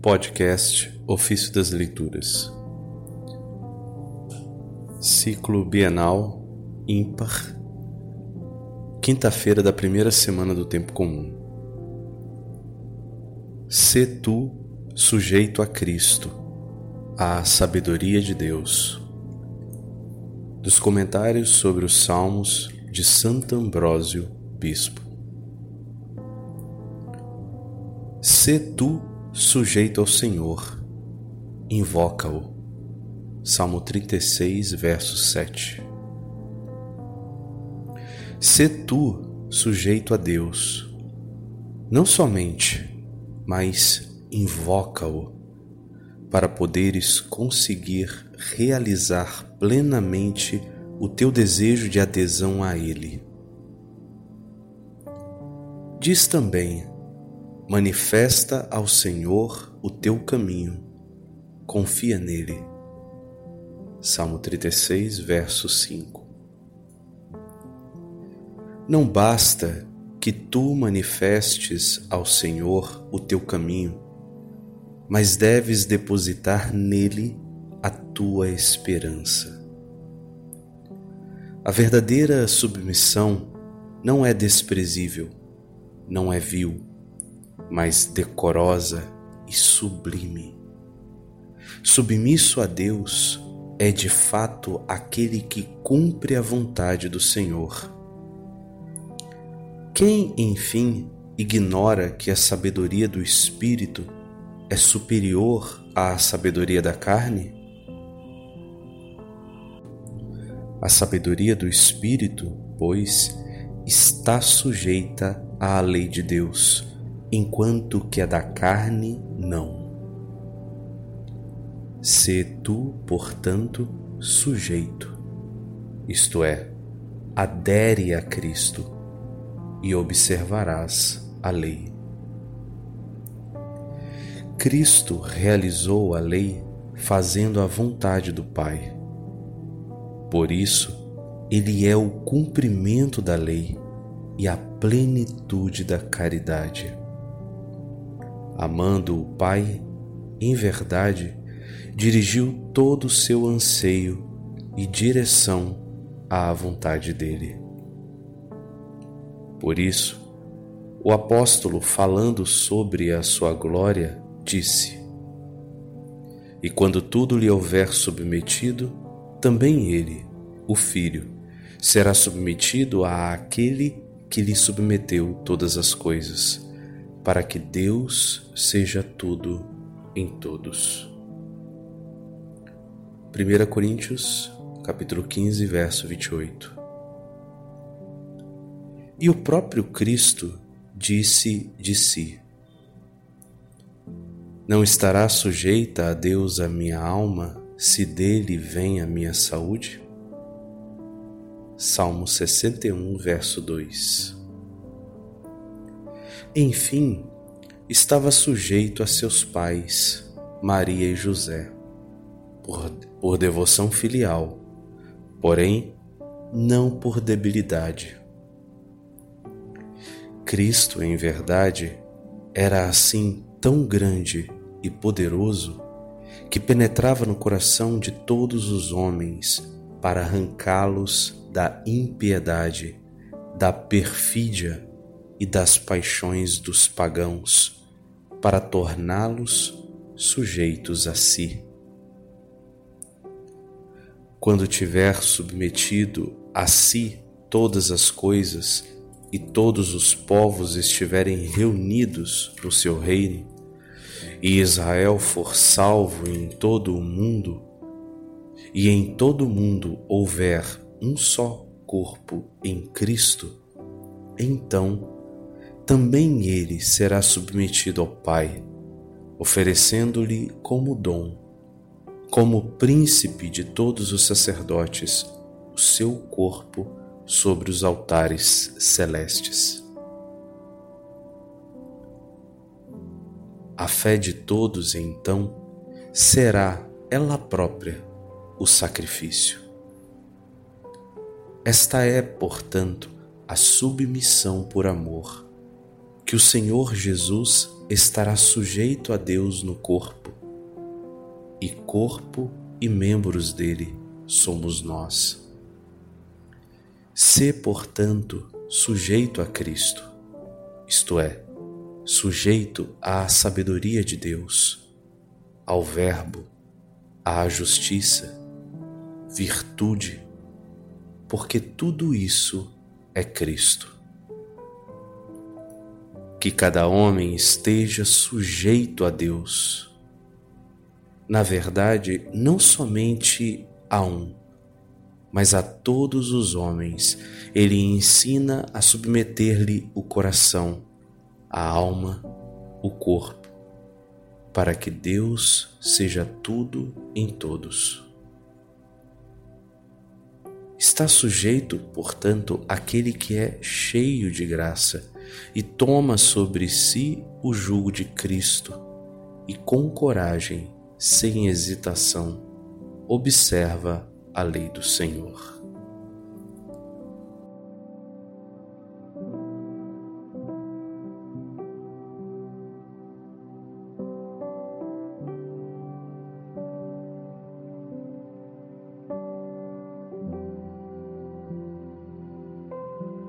Podcast Ofício das Leituras Ciclo Bienal Ímpar Quinta-feira da primeira semana do Tempo Comum Sê tu sujeito a Cristo, à sabedoria de Deus. Dos comentários sobre os Salmos de Santo Ambrósio, Bispo. Sê tu sujeito ao Senhor, invoca-o. Salmo 36, verso 7. Sê tu sujeito a Deus, não somente, mas invoca-o, para poderes conseguir realizar plenamente o teu desejo de adesão a Ele. Diz também Manifesta ao Senhor o teu caminho, confia nele. Salmo 36, verso 5. Não basta que tu manifestes ao Senhor o teu caminho, mas deves depositar nele a tua esperança. A verdadeira submissão não é desprezível, não é vil mas decorosa e sublime. Submisso a Deus é de fato aquele que cumpre a vontade do Senhor. Quem, enfim, ignora que a sabedoria do Espírito é superior à sabedoria da carne? A sabedoria do Espírito, pois, está sujeita à lei de Deus enquanto que a da carne não. Se tu, portanto, sujeito, isto é, adere a Cristo e observarás a lei. Cristo realizou a lei fazendo a vontade do Pai. Por isso, ele é o cumprimento da lei e a plenitude da caridade amando o Pai, em verdade, dirigiu todo o seu anseio e direção à vontade dele. Por isso, o apóstolo, falando sobre a sua glória, disse: E quando tudo lhe houver submetido, também ele, o Filho, será submetido àquele que lhe submeteu todas as coisas para que Deus seja tudo em todos. 1 Coríntios, capítulo 15, verso 28. E o próprio Cristo disse de si: Não estará sujeita a Deus a minha alma, se dele vem a minha saúde? Salmo 61, verso 2. Enfim, estava sujeito a seus pais, Maria e José, por, por devoção filial, porém não por debilidade. Cristo, em verdade, era assim tão grande e poderoso que penetrava no coração de todos os homens para arrancá-los da impiedade, da perfídia e das paixões dos pagãos, para torná-los sujeitos a si. Quando tiver submetido a si todas as coisas e todos os povos estiverem reunidos no seu reino, e Israel for salvo em todo o mundo, e em todo o mundo houver um só corpo em Cristo, então também ele será submetido ao Pai, oferecendo-lhe como dom, como príncipe de todos os sacerdotes, o seu corpo sobre os altares celestes. A fé de todos, então, será ela própria o sacrifício. Esta é, portanto, a submissão por amor que o Senhor Jesus estará sujeito a Deus no corpo, e corpo e membros dele somos nós. Sê, portanto, sujeito a Cristo, isto é, sujeito à sabedoria de Deus, ao Verbo, à justiça, virtude, porque tudo isso é Cristo. Que cada homem esteja sujeito a Deus. Na verdade, não somente a um, mas a todos os homens ele ensina a submeter-lhe o coração, a alma, o corpo, para que Deus seja tudo em todos. Está sujeito, portanto, aquele que é cheio de graça e toma sobre si o jugo de Cristo e com coragem, sem hesitação, observa a lei do Senhor.